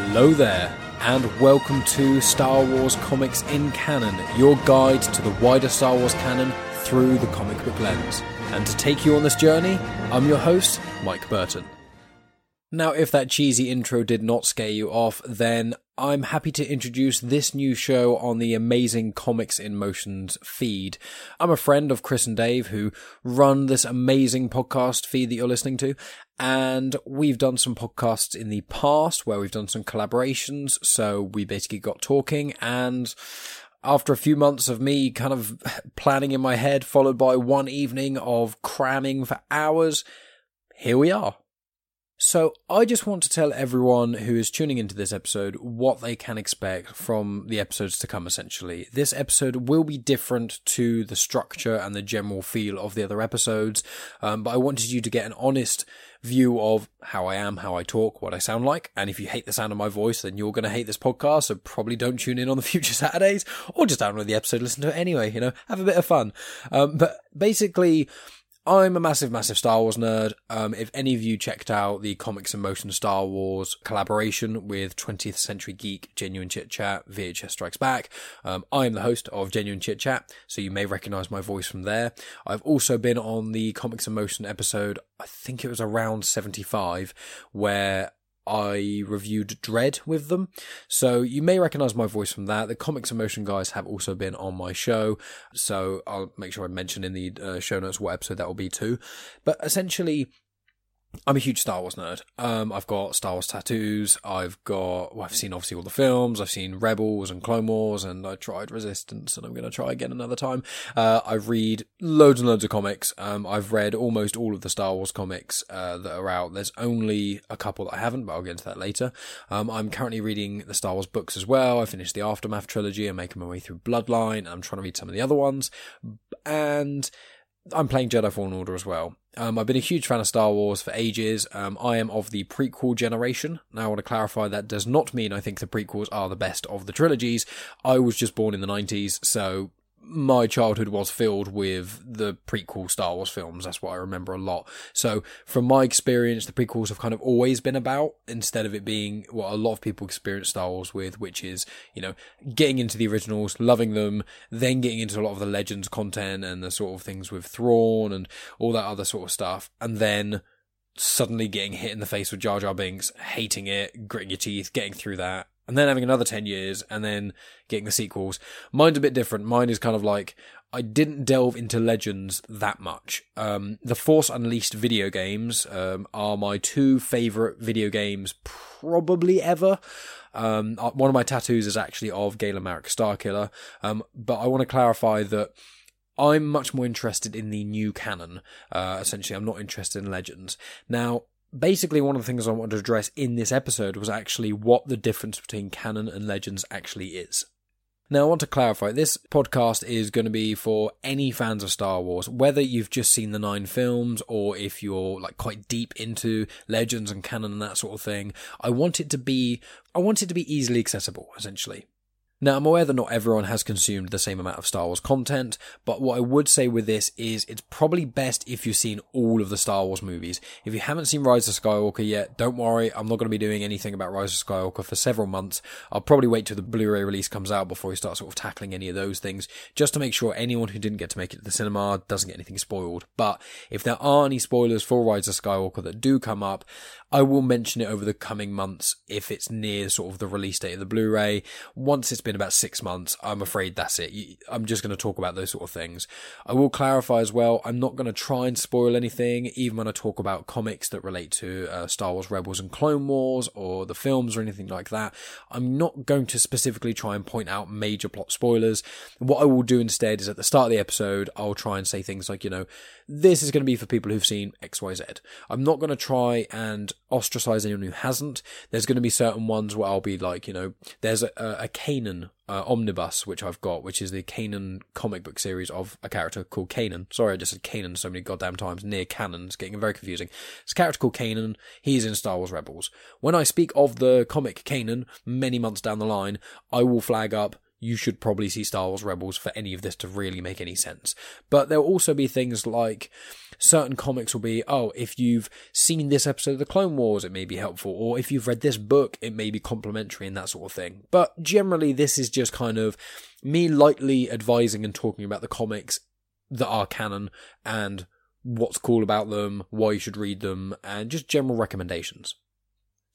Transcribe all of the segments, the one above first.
Hello there, and welcome to Star Wars Comics in Canon, your guide to the wider Star Wars canon through the comic book lens. And to take you on this journey, I'm your host, Mike Burton. Now, if that cheesy intro did not scare you off, then I'm happy to introduce this new show on the amazing Comics in Motions feed. I'm a friend of Chris and Dave who run this amazing podcast feed that you're listening to. And we've done some podcasts in the past where we've done some collaborations. So we basically got talking and after a few months of me kind of planning in my head, followed by one evening of cramming for hours, here we are. So, I just want to tell everyone who is tuning into this episode what they can expect from the episodes to come, essentially. This episode will be different to the structure and the general feel of the other episodes, um, but I wanted you to get an honest view of how I am, how I talk, what I sound like. And if you hate the sound of my voice, then you're going to hate this podcast. So probably don't tune in on the future Saturdays or just download the episode, listen to it anyway, you know, have a bit of fun. Um, but basically, I'm a massive, massive Star Wars nerd. Um, if any of you checked out the Comics in Motion Star Wars collaboration with 20th Century Geek Genuine Chit Chat, VHS Strikes Back, um, I am the host of Genuine Chit Chat, so you may recognize my voice from there. I've also been on the Comics in Motion episode, I think it was around 75, where I reviewed Dread with them. So you may recognize my voice from that. The Comics in Motion guys have also been on my show. So I'll make sure I mention in the uh, show notes what episode that will be too. But essentially, I'm a huge Star Wars nerd. Um, I've got Star Wars tattoos. I've got, well, I've seen obviously all the films. I've seen Rebels and Clone Wars, and I tried Resistance, and I'm going to try again another time. Uh, I read loads and loads of comics. Um, I've read almost all of the Star Wars comics uh, that are out. There's only a couple that I haven't, but I'll get into that later. Um, I'm currently reading the Star Wars books as well. I finished the Aftermath trilogy. I'm making my way through Bloodline. I'm trying to read some of the other ones, and I'm playing Jedi Fallen Order as well. Um, I've been a huge fan of Star Wars for ages. Um, I am of the prequel generation. Now, I want to clarify that does not mean I think the prequels are the best of the trilogies. I was just born in the 90s, so my childhood was filled with the prequel Star Wars films. That's what I remember a lot. So, from my experience, the prequels have kind of always been about, instead of it being what a lot of people experience Star Wars with, which is, you know, getting into the originals, loving them, then getting into a lot of the Legends content and the sort of things with Thrawn and all that other sort of stuff. And then suddenly getting hit in the face with Jar Jar Binks, hating it, gritting your teeth, getting through that, and then having another 10 years and then getting the sequels. Mine's a bit different. Mine is kind of like, I didn't delve into Legends that much. Um, the Force Unleashed video games um, are my two favorite video games probably ever. Um, uh, one of my tattoos is actually of Galen Marek Starkiller, um, but I want to clarify that I'm much more interested in the new canon. Uh, essentially, I'm not interested in Legends. Now, basically one of the things I wanted to address in this episode was actually what the difference between canon and legends actually is. Now, I want to clarify this podcast is going to be for any fans of Star Wars, whether you've just seen the nine films or if you're like quite deep into legends and canon and that sort of thing. I want it to be, I want it to be easily accessible, essentially. Now, I'm aware that not everyone has consumed the same amount of Star Wars content, but what I would say with this is it's probably best if you've seen all of the Star Wars movies. If you haven't seen Rise of Skywalker yet, don't worry, I'm not going to be doing anything about Rise of Skywalker for several months. I'll probably wait till the Blu-ray release comes out before we start sort of tackling any of those things, just to make sure anyone who didn't get to make it to the cinema doesn't get anything spoiled. But if there are any spoilers for Rise of Skywalker that do come up, I will mention it over the coming months if it's near sort of the release date of the Blu-ray. Once it's been about six months, I'm afraid that's it. I'm just going to talk about those sort of things. I will clarify as well, I'm not going to try and spoil anything, even when I talk about comics that relate to uh, Star Wars Rebels and Clone Wars or the films or anything like that. I'm not going to specifically try and point out major plot spoilers. What I will do instead is at the start of the episode, I'll try and say things like, you know, this is going to be for people who've seen XYZ. I'm not going to try and ostracize anyone who hasn't. There's going to be certain ones where I'll be like, you know, there's a, a Kanan uh, omnibus which I've got, which is the Kanan comic book series of a character called Kanan. Sorry, I just said Kanan so many goddamn times. Near canon, it's getting very confusing. It's a character called Kanan. He's in Star Wars Rebels. When I speak of the comic Kanan many months down the line, I will flag up you should probably see Star Wars Rebels for any of this to really make any sense. But there'll also be things like certain comics will be, oh, if you've seen this episode of the Clone Wars, it may be helpful, or if you've read this book, it may be complementary and that sort of thing. But generally, this is just kind of me lightly advising and talking about the comics that are canon and what's cool about them, why you should read them, and just general recommendations.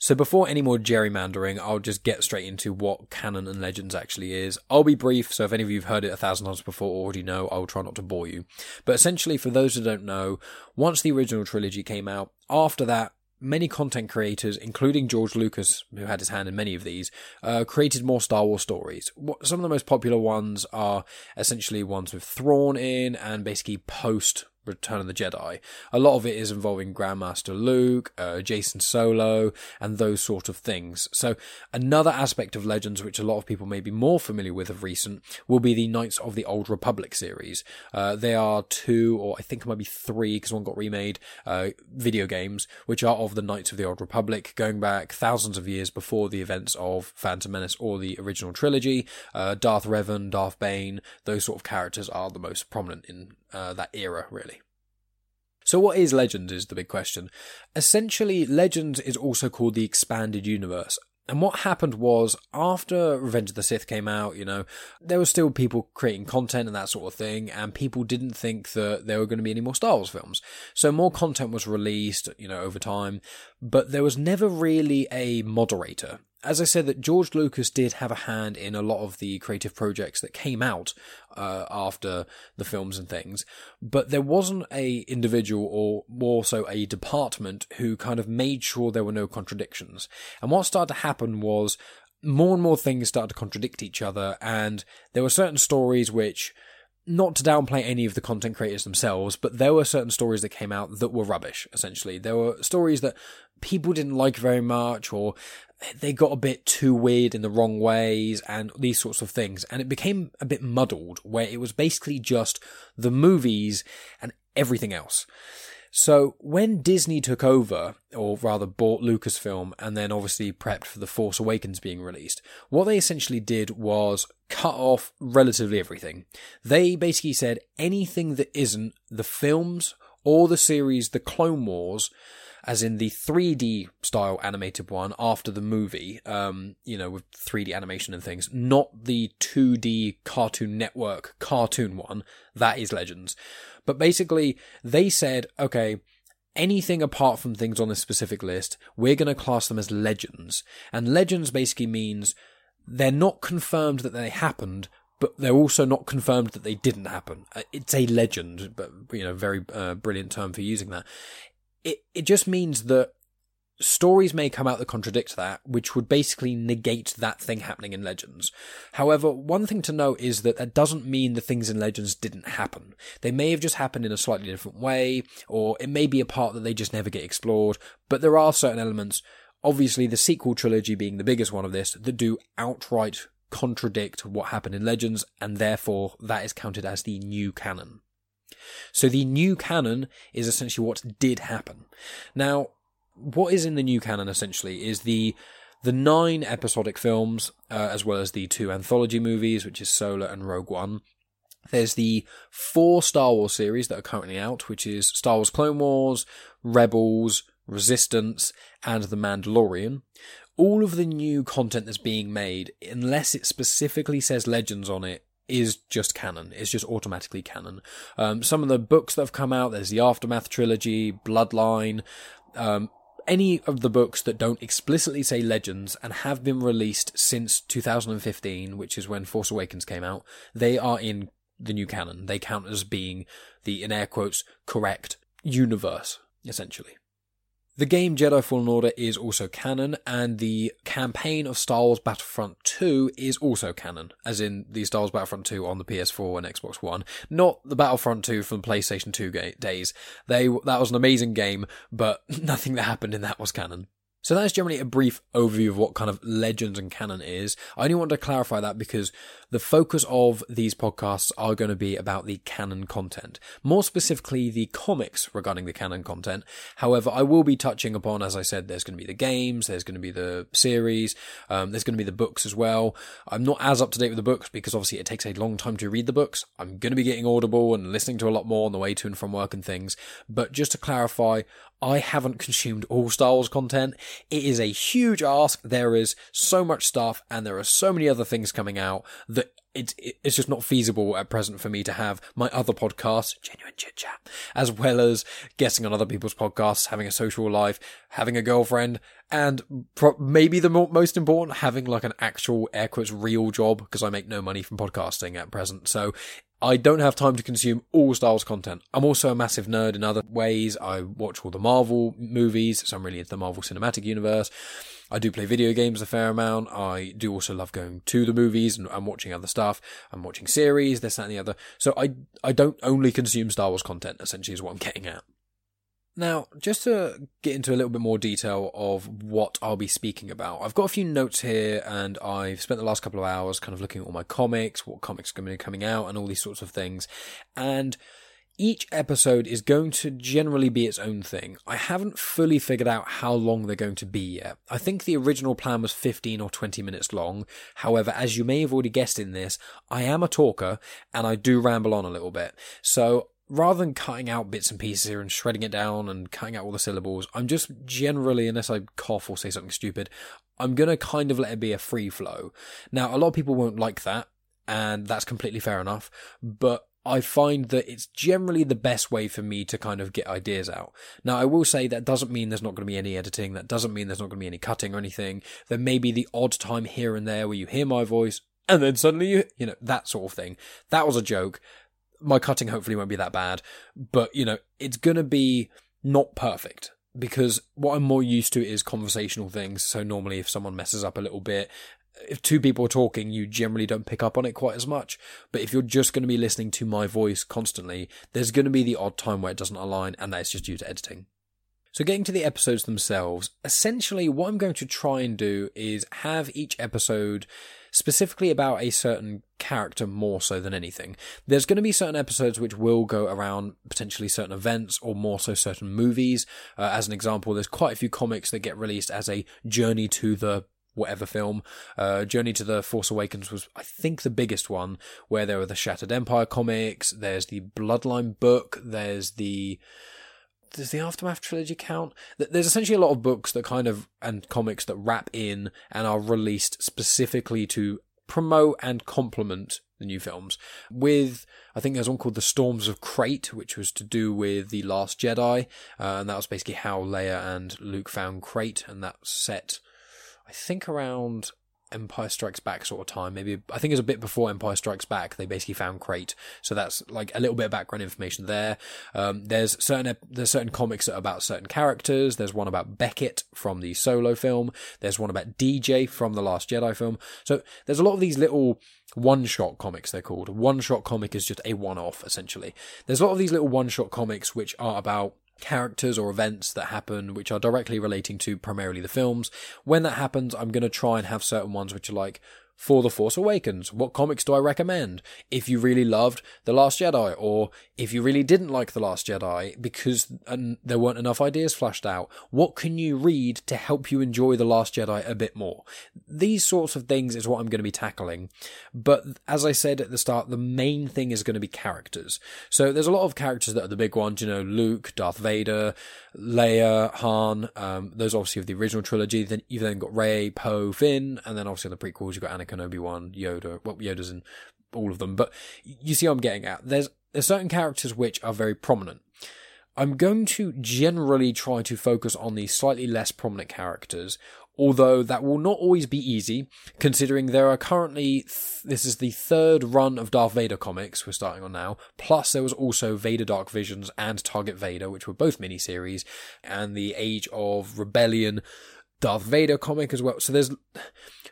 So before any more gerrymandering, I'll just get straight into what canon and legends actually is. I'll be brief, so if any of you have heard it a thousand times before or already know, I'll try not to bore you. But essentially, for those who don't know, once the original trilogy came out, after that, many content creators, including George Lucas, who had his hand in many of these, uh, created more Star Wars stories. Some of the most popular ones are essentially ones with Thrawn in and basically post Return of the Jedi. A lot of it is involving Grandmaster Luke, uh, Jacen Solo, and those sort of things. So another aspect of Legends, which a lot of people may be more familiar with of recent, will be the Knights of the Old Republic series. Uh, they are two, or I think it might be three, because one got remade, uh, video games, which are of the Knights of the Old Republic, going back thousands of years before the events of Phantom Menace or the original trilogy. Uh, Darth Revan, Darth Bane, those sort of characters are the most prominent in uh, that era, really. So, what is Legends is the big question. Essentially, Legends is also called the Expanded Universe. And what happened was, after Revenge of the Sith came out, you know, there were still people creating content and that sort of thing, and people didn't think that there were going to be any more Star Wars films. So more content was released, you know, over time, but there was never really a moderator as I said, that George Lucas did have a hand in a lot of the creative projects that came out uh, after the films and things, but there wasn't a individual or more so a department who kind of made sure there were no contradictions. And what started to happen was more and more things started to contradict each other, and there were certain stories which not to downplay any of the content creators themselves, but there were certain stories that came out that were rubbish, essentially. There were stories that people didn't like very much, or they got a bit too weird in the wrong ways and these sorts of things. And it became a bit muddled where it was basically just the movies and everything else. So when Disney took over, or rather bought Lucasfilm and then obviously prepped for The Force Awakens being released, what they essentially did was cut off relatively everything. They basically said anything that isn't the films or the series The Clone Wars as in the 3D style animated one after the movie, um, you know, with 3D animation and things, not the 2D Cartoon Network cartoon one. That is Legends. But basically, they said, okay, anything apart from things on this specific list, we're going to class them as legends. And legends basically means they're not confirmed that they happened, but they're also not confirmed that they didn't happen. Uh, it's a legend, but you know, very uh, brilliant term for using that it, it just means that stories may come out that contradict that, which would basically negate that thing happening in Legends. However, one thing to note is that that doesn't mean the things in Legends didn't happen. They may have just happened in a slightly different way, or it may be a part that they just never get explored, but there are certain elements, obviously the sequel trilogy being the biggest one of this, that do outright contradict what happened in Legends, and therefore that is counted as the new canon. So the new canon is essentially what did happen. Now, what is in the new canon essentially is the the nine episodic films, uh, as well as the two anthology movies, which is Solo and Rogue One. There's the four Star Wars series that are currently out, which is Star Wars Clone Wars, Rebels, Resistance, and The Mandalorian. All of the new content that's being made, unless it specifically says Legends on it, is just canon. It's just automatically canon. Um, some of the books that have come out, there's the Aftermath trilogy, Bloodline, um, any of the books that don't explicitly say legends and have been released since 2015, which is when Force Awakens came out, they are in the new canon. They count as being the, in air quotes, correct universe, essentially. The game Jedi Fallen Order is also canon, and the campaign of Star Wars Battlefront 2 is also canon, as in the Star Wars Battlefront 2 on the PS4 and Xbox One. Not the Battlefront 2 from PlayStation 2 ga- days. They that was an amazing game, but nothing that happened in that was canon. So that's generally a brief overview of what kind of legends and canon is. I only want to clarify that because the focus of these podcasts are going to be about the canon content, more specifically the comics regarding the canon content. However, I will be touching upon, as I said, there's going to be the games, there's going to be the series, um, there's going to be the books as well. I'm not as up to date with the books because obviously it takes a long time to read the books. I'm going to be getting Audible and listening to a lot more on the way to and from work and things. But just to clarify, I haven't consumed all Star Wars content. It is a huge ask. There is so much stuff and there are so many other things coming out that it's it's just not feasible at present for me to have my other podcast, genuine chit chat, as well as guessing on other people's podcasts, having a social life, having a girlfriend, and pro- maybe the most important, having like an actual air quotes real job because I make no money from podcasting at present. So I don't have time to consume all Star Wars content. I'm also a massive nerd in other ways. I watch all the Marvel movies, so I'm really into the Marvel Cinematic Universe. I do play video games a fair amount. I do also love going to the movies and I'm watching other stuff. I'm watching series, this, that, and the other. So I, I don't only consume Star Wars content, essentially, is what I'm getting at. Now, just to get into a little bit more detail of what I'll be speaking about, I've got a few notes here and I've spent the last couple of hours kind of looking at all my comics, what comics are going to be coming out and all these sorts of things. And each episode is going to generally be its own thing. I haven't fully figured out how long they're going to be yet. I think the original plan was 15 or 20 minutes long. However, as you may have already guessed in this, I am a talker and I do ramble on a little bit. So rather than cutting out bits and pieces here and shredding it down and cutting out all the syllables, I'm just generally, unless I cough or say something stupid, I'm going to kind of let it be a free flow. Now, a lot of people won't like that, and that's completely fair enough, but I find that it's generally the best way for me to kind of get ideas out. Now, I will say that doesn't mean there's not going to be any editing. That doesn't mean there's not going to be any cutting or anything. There may be the odd time here and there where you hear my voice and then suddenly you, you know, that sort of thing. That was a joke. My cutting hopefully won't be that bad, but you know, it's going to be not perfect because what I'm more used to is conversational things. So normally if someone messes up a little bit if two people are talking, you generally don't pick up on it quite as much. But if you're just going to be listening to my voice constantly, there's going to be the odd time where it doesn't align, and that's just due to editing. So, getting to the episodes themselves, essentially what I'm going to try and do is have each episode specifically about a certain character more so than anything. There's going to be certain episodes which will go around potentially certain events or more so certain movies. Uh, as an example, there's quite a few comics that get released as a journey to the whatever film. Uh, Journey to the Force Awakens was, I think, the biggest one, where there were the Shattered Empire comics, there's the Bloodline book, there's the. Does the Aftermath trilogy count? There's essentially a lot of books that kind of, and comics that wrap in and are released specifically to promote and complement the new films. With, I think there's one called The Storms of Crait, which was to do with The Last Jedi, uh, and that was basically how Leia and Luke found Crait, and that's set I think around Empire Strikes Back sort of time. Maybe I think it's a bit before Empire Strikes Back. They basically found Crait, so that's like a little bit of background information there. Um, there's certain there's certain comics about certain characters. There's one about Beckett from the Solo film. There's one about DJ from the Last Jedi film. So there's a lot of these little one shot comics. They're called one shot comic is just a one off essentially. There's a lot of these little one shot comics which are about characters or events that happen which are directly relating to primarily the films. When that happens, I'm going to try and have certain ones which are like, for The Force Awakens? What comics do I recommend? If you really loved The Last Jedi, or if you really didn't like The Last Jedi because uh, there weren't enough ideas flashed out, what can you read to help you enjoy The Last Jedi a bit more? These sorts of things is what I'm going to be tackling. But as I said at the start, the main thing is going to be characters. So there's a lot of characters that are the big ones, you know, Luke, Darth Vader, Leia, Han, um, those obviously of the original trilogy. Then you've then got Rey, Poe, Finn, and then obviously in the prequels you've got Anakin, Obi Wan, Yoda. Well, Yoda's in all of them, but you see what I'm getting at. There's there's certain characters which are very prominent. I'm going to generally try to focus on the slightly less prominent characters, although that will not always be easy, considering there are currently, th- this is the third run of Darth Vader comics we're starting on now, plus there was also Vader Dark Visions and Target Vader, which were both miniseries, and the Age of Rebellion Darth Vader comic as well. So there's,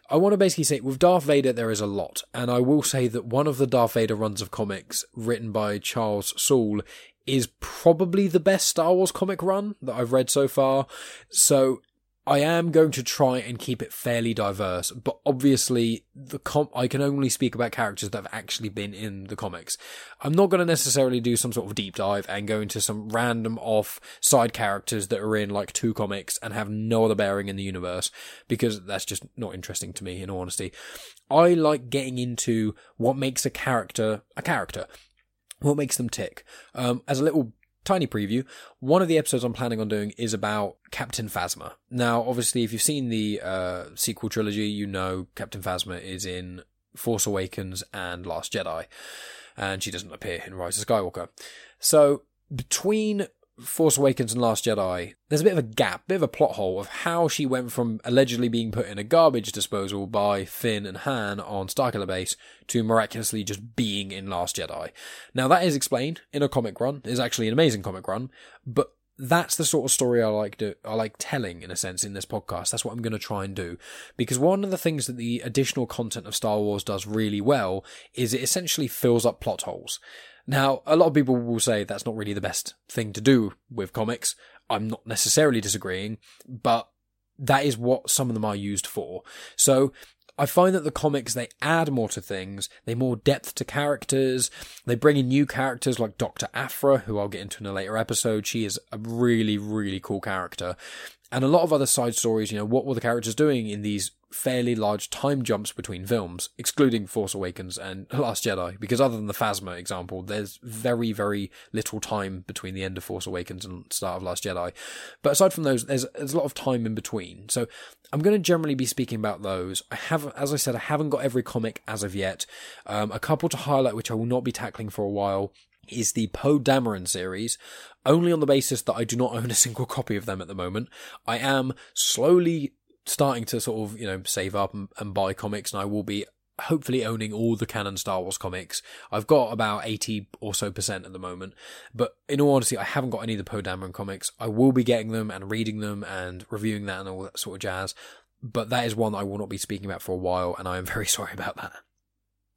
I want to basically say with Darth Vader there is a lot, and I will say that one of the Darth Vader runs of comics written by Charles Soule is probably the best Star Wars comic run that I've read so far. So I am going to try and keep it fairly diverse, but obviously the com- I can only speak about characters that have actually been in the comics. I'm not going to necessarily do some sort of deep dive and go into some random off side characters that are in like two comics and have no other bearing in the universe because that's just not interesting to me in all honesty. I like getting into what makes a character a character what makes them tick. Um, as a little tiny preview, one of the episodes I'm planning on doing is about Captain Phasma. Now, obviously, if you've seen the uh, sequel trilogy, you know Captain Phasma is in Force Awakens and Last Jedi, and she doesn't appear in Rise of Skywalker. So, between Force Awakens and Last Jedi, there's a bit of a gap, bit of a plot hole of how she went from allegedly being put in a garbage disposal by Finn and Han on Starkiller Base to miraculously just being in Last Jedi. Now that is explained in a comic run. It's actually an amazing comic run, but that's the sort of story I like to, I like telling in a sense in this podcast. That's what I'm going to try and do because one of the things that the additional content of Star Wars does really well is it essentially fills up plot holes. Now, a lot of people will say that's not really the best thing to do with comics. I'm not necessarily disagreeing, but that is what some of them are used for. So I find that the comics they add more to things, they more depth to characters, they bring in new characters like Dr. Aphra, who I'll get into in a later episode. She is a really, really cool character. And a lot of other side stories, you know, what were the characters doing in these fairly large time jumps between films, excluding Force Awakens and Last Jedi, because other than the Phasma example, there's very, very little time between the end of Force Awakens and start of Last Jedi. But aside from those, there's, there's a lot of time in between. So I'm going to generally be speaking about those. I have, as I said, I haven't got every comic as of yet. Um, a couple to highlight, which I will not be tackling for a while is the Poe Dameron series, only on the basis that I do not own a single copy of them at the moment. I am slowly starting to sort of, you know, save up and, and buy comics, and I will be hopefully owning all the canon Star Wars comics. I've got about 80 or so percent at the moment, but in all honesty, I haven't got any of the Poe Dameron comics. I will be getting them and reading them and reviewing that and all that sort of jazz, but that is one that I will not be speaking about for a while, and I am very sorry about that.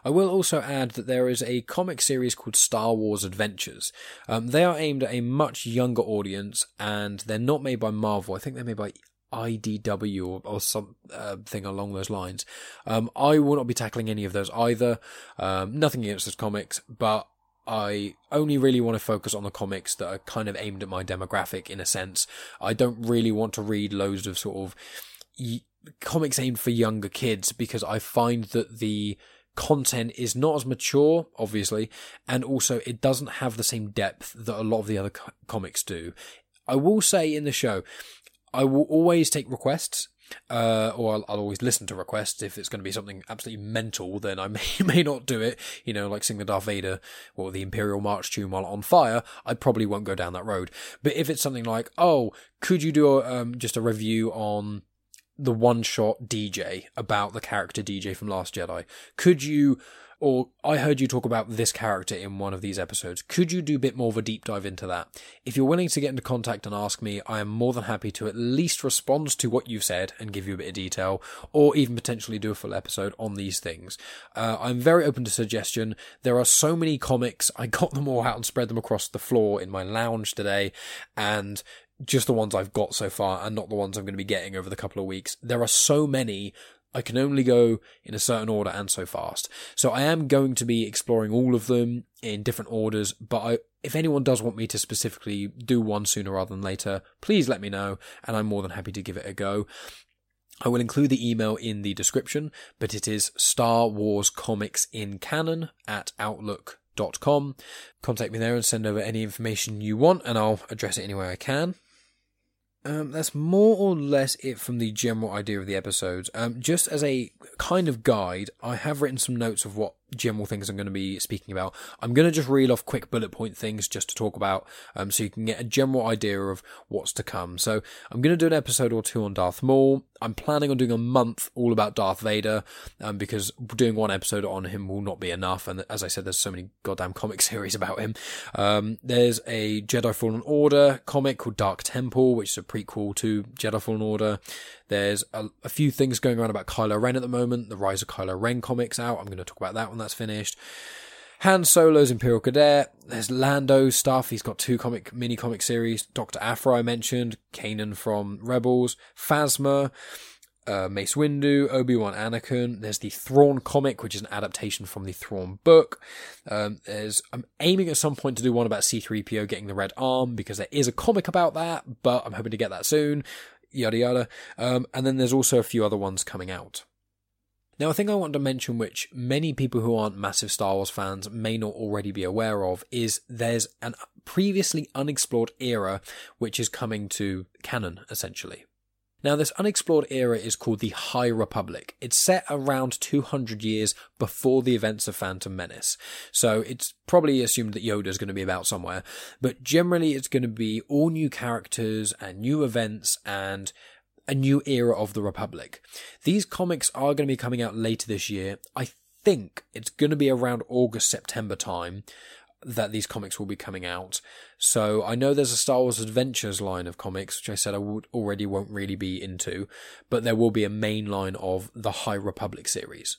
I will also add that there is a comic series called Star Wars Adventures. Um, they are aimed at a much younger audience, and they're not made by Marvel. I think they're made by IDW or, or something uh, along those lines. Um, I will not be tackling any of those either. Um, nothing against those comics, but I only really want to focus on the comics that are kind of aimed at my demographic in a sense. I don't really want to read loads of sort of y- comics aimed for younger kids because I find that the content is not as mature, obviously, and also it doesn't have the same depth that a lot of the other co- comics do. I will say in the show, I will always take requests. Uh, or I'll, I'll, always listen to requests. If it's going to be something absolutely mental, then I may may not do it. You know, like sing the Darth Vader or the Imperial March tune while on fire. I probably won't go down that road. But if it's something like, oh, could you do a, um, just a review on the one shot DJ about the character DJ from Last Jedi? Could you or I heard you talk about this character in one of these episodes. Could you do a bit more of a deep dive into that? If you're willing to get into contact and ask me, I am more than happy to at least respond to what you've said and give you a bit of detail, or even potentially do a full episode on these things. Uh, I'm very open to suggestion. There are so many comics. I got them all out and spread them across the floor in my lounge today, and just the ones I've got so far and not the ones I'm going to be getting over the couple of weeks. There are so many I can only go in a certain order and so fast. So I am going to be exploring all of them in different orders, but I, if anyone does want me to specifically do one sooner rather than later, please let me know, and I'm more than happy to give it a go. I will include the email in the description, but it is Star Wars Comics in Canon at Outlook.com. Contact me there and send over any information you want, and I'll address it any way I can. Um, that's more or less it from the general idea of the episodes. Um, just as a kind of guide, I have written some notes of what general things I'm going to be speaking about. I'm going to just reel off quick bullet point things just to talk about, um, so you can get a general idea of what's to come. So I'm going to do an episode or two on Darth Maul. I'm planning on doing a month all about Darth Vader, um, because doing one episode on him will not be enough. And as I said, there's so many goddamn comic series about him. Um, there's a Jedi Fallen Order comic called Dark Temple, which is a prequel to Jedi Fallen Order. There's a, a, few things going around about Kylo Ren at the moment. The Rise of Kylo Ren comics out. I'm going to talk about that when that's finished. Han Solo's Imperial Cadet. There's Lando stuff. He's got two comic mini comic series. Doctor Aphra I mentioned. Kanan from Rebels. Phasma. Uh, Mace Windu, Obi Wan Anakin. There's the Thrawn comic, which is an adaptation from the Thrawn book. Um, there's I'm aiming at some point to do one about C3PO getting the red arm because there is a comic about that, but I'm hoping to get that soon. Yada yada. Um, and then there's also a few other ones coming out. Now, a thing I want to mention, which many people who aren't massive Star Wars fans may not already be aware of, is there's an previously unexplored era which is coming to canon, essentially. Now, this unexplored era is called the High Republic. It's set around 200 years before the events of Phantom Menace. So it's probably assumed that Yoda's going to be about somewhere. But generally, it's going to be all new characters and new events and a new era of the Republic. These comics are going to be coming out later this year. I think it's going to be around August, September time that these comics will be coming out. So I know there's a Star Wars Adventures line of comics, which I said I would already won't really be into, but there will be a main line of the High Republic series.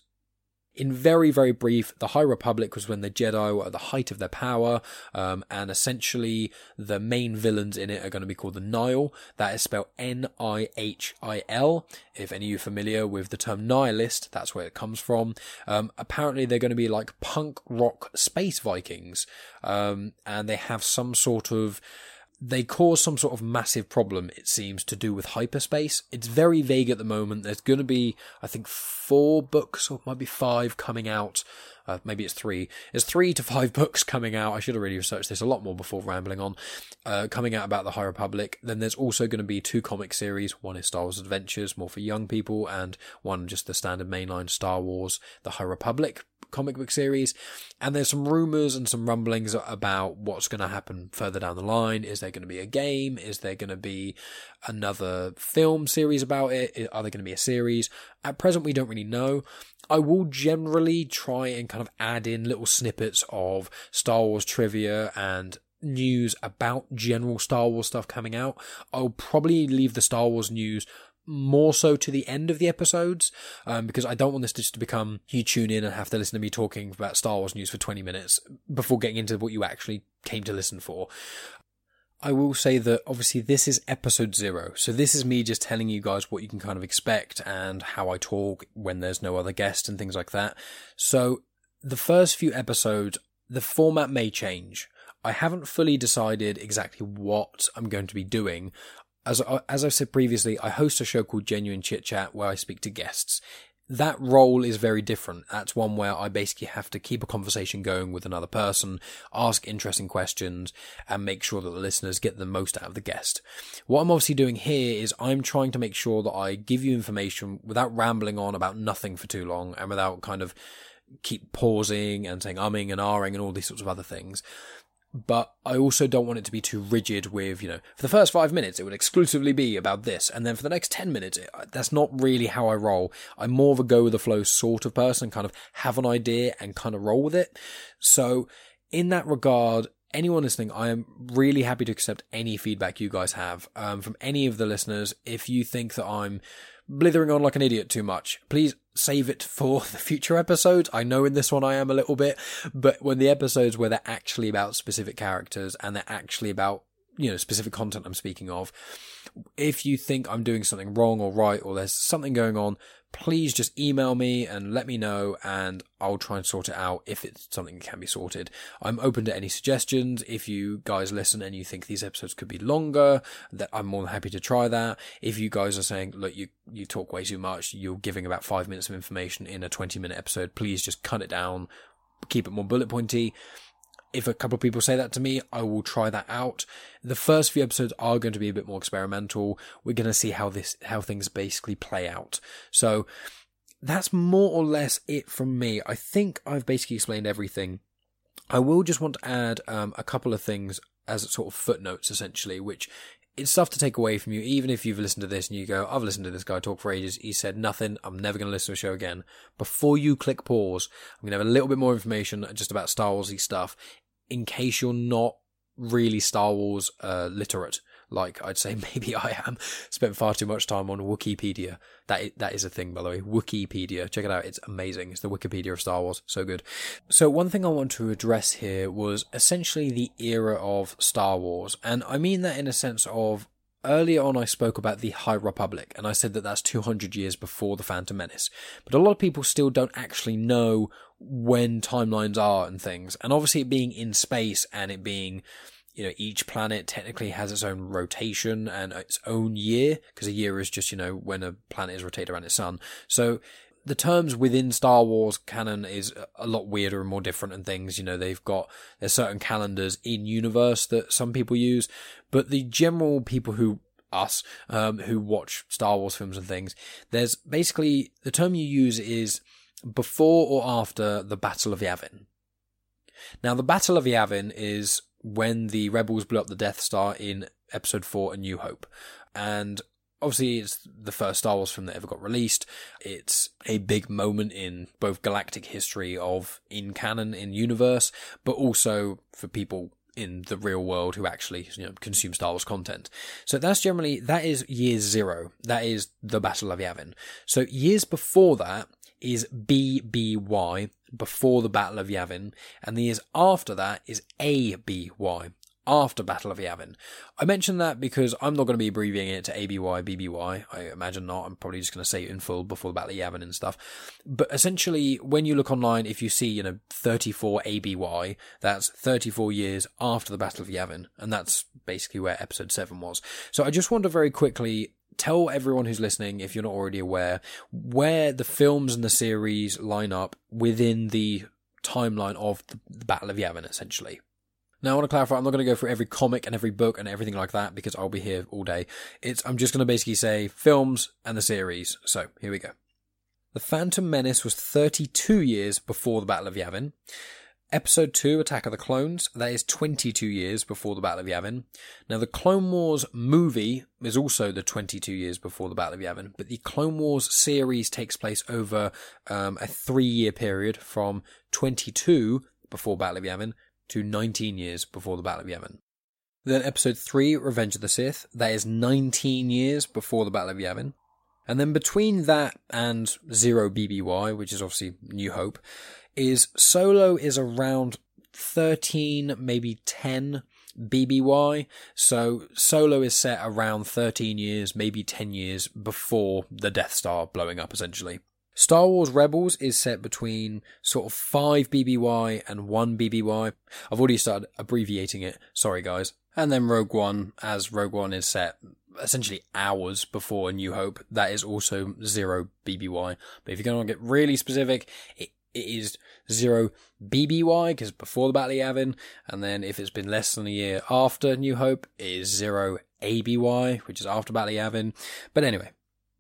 In very, very brief, the High Republic was when the Jedi were at the height of their power, um, and essentially the main villains in it are going to be called the Nihil. That is spelled N-I-H-I-L. If any of you are familiar with the term nihilist, that's where it comes from. Um, apparently they're going to be like punk rock space Vikings, um, and they have some sort of they cause some sort of massive problem, it seems, to do with hyperspace. It's very vague at the moment. There's going to be, I think, four books, or might be five coming out. Uh, maybe it's three. There's three to five books coming out. I should have really researched this a lot more before rambling on. Uh, coming out about the High Republic. Then there's also going to be two comic series. One is Star Wars Adventures, more for young people, and one just the standard mainline Star Wars, The High Republic, comic book series. And there's some rumors and some rumblings about what's going to happen further down the line. Is there going to be a game? Is there going to be another film series about it? Are there going to be a series? At present, we don't really know. I will generally try and kind of add in little snippets of Star Wars trivia and news about general Star Wars stuff coming out. I'll probably leave the Star Wars news more so to the end of the episodes um, because I don't want this just to become you tune in and have to listen to me talking about Star Wars news for 20 minutes before getting into what you actually came to listen for. I will say that obviously this is episode zero, so this is me just telling you guys what you can kind of expect and how I talk when there's no other guest and things like that. So the first few episodes, the format may change. I haven't fully decided exactly what I'm going to be doing as as I've said previously, I host a show called Genuine Chit Chat where I speak to guests. That role is very different. That's one where I basically have to keep a conversation going with another person, ask interesting questions, and make sure that the listeners get the most out of the guest. What I'm obviously doing here is I'm trying to make sure that I give you information without rambling on about nothing for too long and without kind of keep pausing and saying umming and ahhing and all these sorts of other things but I also don't want it to be too rigid with, you know, for the first five minutes, it would exclusively be about this. And then for the next 10 minutes, it, that's not really how I roll. I'm more of a go with the flow sort of person, kind of have an idea and kind of roll with it. So in that regard, anyone listening, I am really happy to accept any feedback you guys have um, from any of the listeners. If you think that I'm blithering on like an idiot too much, please save it for the future episodes. I know in this one I am a little bit, but when the episodes where they're actually about specific characters and they're actually about, you know, specific content I'm speaking of, if you think I'm doing something wrong or right or there's something going on, please just email me and let me know and I'll try and sort it out if it's something that can be sorted. I'm open to any suggestions. If you guys listen and you think these episodes could be longer, that I'm more than happy to try that. If you guys are saying, look, you, you talk way too much, you're giving about five minutes of information in a 20 minute episode, please just cut it down, keep it more bullet pointy if a couple of people say that to me, I will try that out. The first few episodes are going to be a bit more experimental. We're going to see how this, how things basically play out. So that's more or less it from me. I think I've basically explained everything. I will just want to add um, a couple of things as sort of footnotes, essentially, which it's stuff to take away from you, even if you've listened to this and you go, I've listened to this guy talk for ages. He said nothing. I'm never going to listen to a show again. Before you click pause, I'm going to have a little bit more information just about Star Warsy stuff in case you're not really Star Wars uh, literate like I'd say maybe I am. Spent far too much time on Wookieepedia. That is, that is a thing, by the way. Wookieepedia. Check it out. It's amazing. It's the Wikipedia of Star Wars. So good. So one thing I want to address here was essentially the era of Star Wars. And I mean that in a sense of earlier on I spoke about the High Republic and I said that that's 200 years before the Phantom Menace. But a lot of people still don't actually know when timelines are and things. And obviously it being in space and it being you know, each planet technically has its own rotation and its own year, because a year is just, you know, when a planet is rotated around its sun. So the terms within Star Wars canon is a lot weirder and more different and things. You know, they've got, there's certain calendars in universe that some people use, but the general people who, us, um, who watch Star Wars films and things, there's basically, the term you use is before or after the Battle of Yavin. Now, the Battle of Yavin is when the rebels blew up the Death Star in Episode Four: A New Hope, and obviously it's the first Star Wars film that ever got released. It's a big moment in both galactic history of in canon in universe, but also for people in the real world who actually you know consume Star Wars content. So that's generally that is year zero. That is the Battle of Yavin. So years before that is BBY, before the Battle of Yavin, and the years after that is ABY, after Battle of Yavin. I mention that because I'm not going to be abbreviating it to ABY, BBY. I imagine not. I'm probably just going to say it in full before the Battle of Yavin and stuff. But essentially, when you look online, if you see, you know, 34 ABY, that's 34 years after the Battle of Yavin. And that's basically where episode 7 was. So I just want to very quickly tell everyone who's listening, if you're not already aware, where the films and the series line up within the timeline of the Battle of Yavin, essentially. Now, I want to clarify, I'm not going to go through every comic and every book and everything like that because I'll be here all day. It's, I'm just going to basically say films and the series. So, here we go. The Phantom Menace was 32 years before the Battle of Yavin. Episode 2, Attack of the Clones, that is 22 years before the Battle of Yavin. Now, the Clone Wars movie is also the 22 years before the Battle of Yavin, but the Clone Wars series takes place over um, a three year period from 22 before Battle of Yavin to 19 years before the Battle of Yavin. Then episode 3, Revenge of the Sith, that is 19 years before the Battle of Yavin. And then between that and Zero BBY, which is obviously New Hope, is Solo is around 13, maybe 10 BBY. So Solo is set around 13 years, maybe 10 years before the Death Star blowing up, essentially. Star Wars Rebels is set between sort of 5 BBY and 1 BBY. I've already started abbreviating it, sorry guys. And then Rogue One, as Rogue One is set essentially hours before A New Hope, that is also 0 BBY. But if you're going to get really specific, it, it is 0 BBY, because before the Battle of Yavin, and then if it's been less than a year after New Hope, it is 0 ABY, which is after Battle of Yavin. But anyway,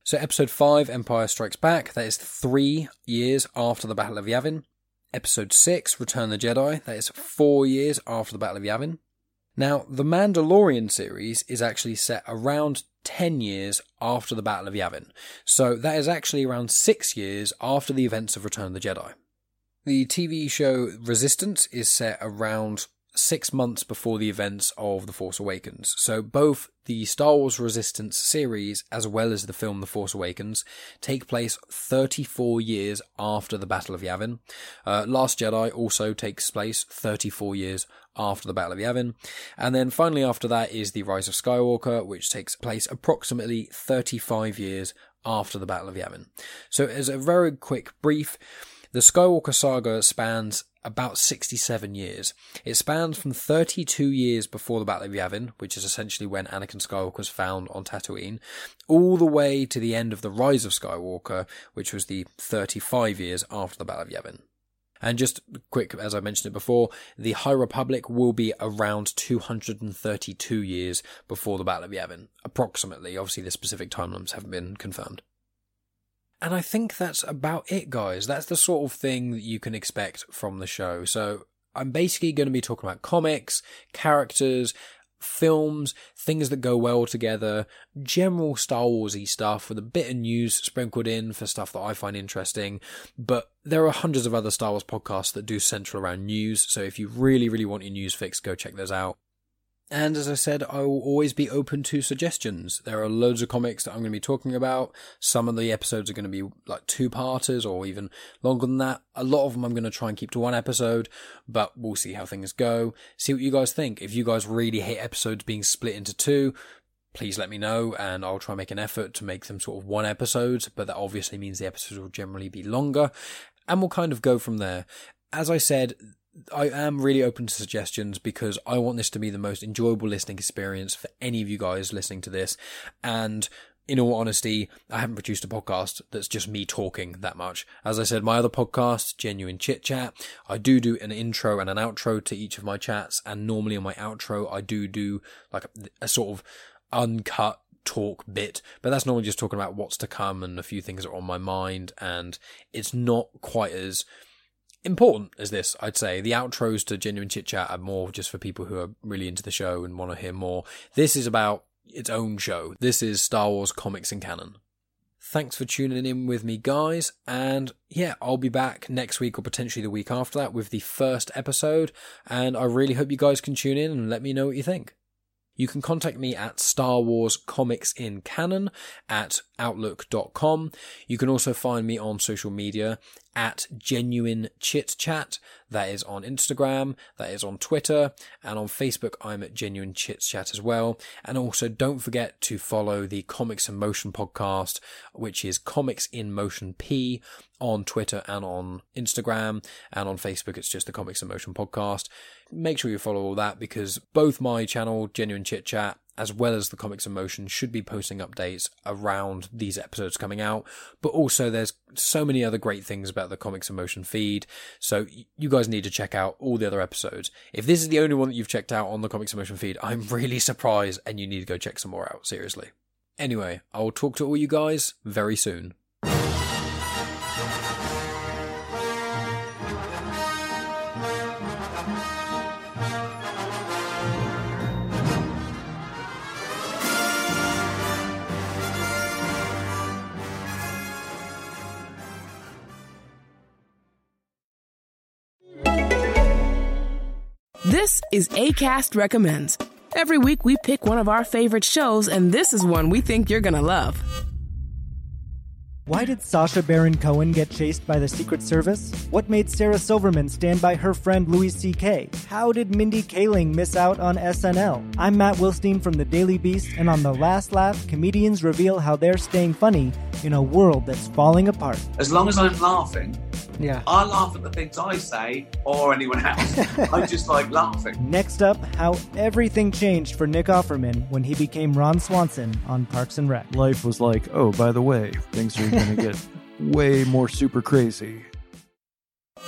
so, episode 5, Empire Strikes Back, that is three years after the Battle of Yavin. Episode 6, Return of the Jedi, that is four years after the Battle of Yavin. Now, the Mandalorian series is actually set around 10 years after the Battle of Yavin. So, that is actually around six years after the events of Return of the Jedi. The TV show Resistance is set around six months before the events of The Force Awakens. So both the Star Wars Resistance series as well as the film The Force Awakens take place 34 years after the Battle of Yavin. Uh, Last Jedi also takes place 34 years after the Battle of Yavin. And then finally after that is The Rise of Skywalker, which takes place approximately 35 years after the Battle of Yavin. So as a very quick brief, the Skywalker saga spans about 67 years. It spans from 32 years before the Battle of Yavin, which is essentially when Anakin Skywalker was found on Tatooine, all the way to the end of the Rise of Skywalker, which was the 35 years after the Battle of Yavin. And just quick, as I mentioned it before, the High Republic will be around 232 years before the Battle of Yavin, approximately. Obviously, the specific timelines haven't been confirmed. And I think that's about it, guys. That's the sort of thing that you can expect from the show. So I'm basically going to be talking about comics, characters, films, things that go well together, general Star Warsy stuff with a bit of news sprinkled in for stuff that I find interesting. But there are hundreds of other Star Wars podcasts that do central around news. So if you really, really want your news fix, go check those out. And as I said, I will always be open to suggestions. There are loads of comics that I'm going to be talking about. Some of the episodes are going to be like two parters or even longer than that. A lot of them I'm going to try and keep to one episode, but we'll see how things go. See what you guys think. If you guys really hate episodes being split into two, please let me know and I'll try and make an effort to make them sort of one episode, but that obviously means the episodes will generally be longer and we'll kind of go from there. As I said, I am really open to suggestions because I want this to be the most enjoyable listening experience for any of you guys listening to this. And in all honesty, I haven't produced a podcast that's just me talking that much. As I said, my other podcast, Genuine Chit Chat, I do do an intro and an outro to each of my chats. And normally on my outro, I do do like a, a sort of uncut talk bit, but that's normally just talking about what's to come and a few things that are on my mind. And it's not quite as important as this, I'd say. The outros to Genuine Chit Chat are more just for people who are really into the show and want to hear more. This is about its own show. This is Star Wars comics in canon. Thanks for tuning in with me, guys. And yeah, I'll be back next week or potentially the week after that with the first episode. And I really hope you guys can tune in and let me know what you think. You can contact me at Star Wars Comics in Canon at outlook.com. You can also find me on social media at Genuine Chit Chat. That is on Instagram, that is on Twitter, and on Facebook, I'm at Genuine Chit Chat as well. And also, don't forget to follow the Comics in Motion podcast, which is Comics in Motion P on Twitter and on Instagram, and on Facebook, it's just the Comics in Motion podcast. Make sure you follow all that because both my channel, Genuine Chit Chat, as well as the Comics in Motion, should be posting updates around these episodes coming out. But also, there's so many other great things about the Comics in Motion feed. So you guys need to check out all the other episodes. If this is the only one that you've checked out on the Comics in Motion feed, I'm really surprised and you need to go check some more out, seriously. Anyway, I will talk to all you guys very soon. This is ACAST Recommends. Every week we pick one of our favorite shows, and this is one we think you're gonna love. Why did Sacha Baron Cohen get chased by the Secret Service? What made Sarah Silverman stand by her friend Louis C.K.? How did Mindy Kaling miss out on SNL? I'm Matt Wilstein from The Daily Beast, and on The Last Laugh, comedians reveal how they're staying funny in a world that's falling apart. As long as I'm laughing, Yeah. I laugh at the things I say or anyone else. I just like laughing. Next up, how everything changed for Nick Offerman when he became Ron Swanson on Parks and Rec. life was like, oh, by the way, things are going to get way more super crazy.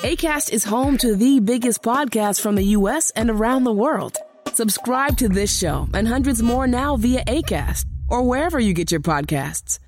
ACAST is home to the biggest podcasts from the US and around the world. Subscribe to this show and hundreds more now via ACAST or wherever you get your podcasts.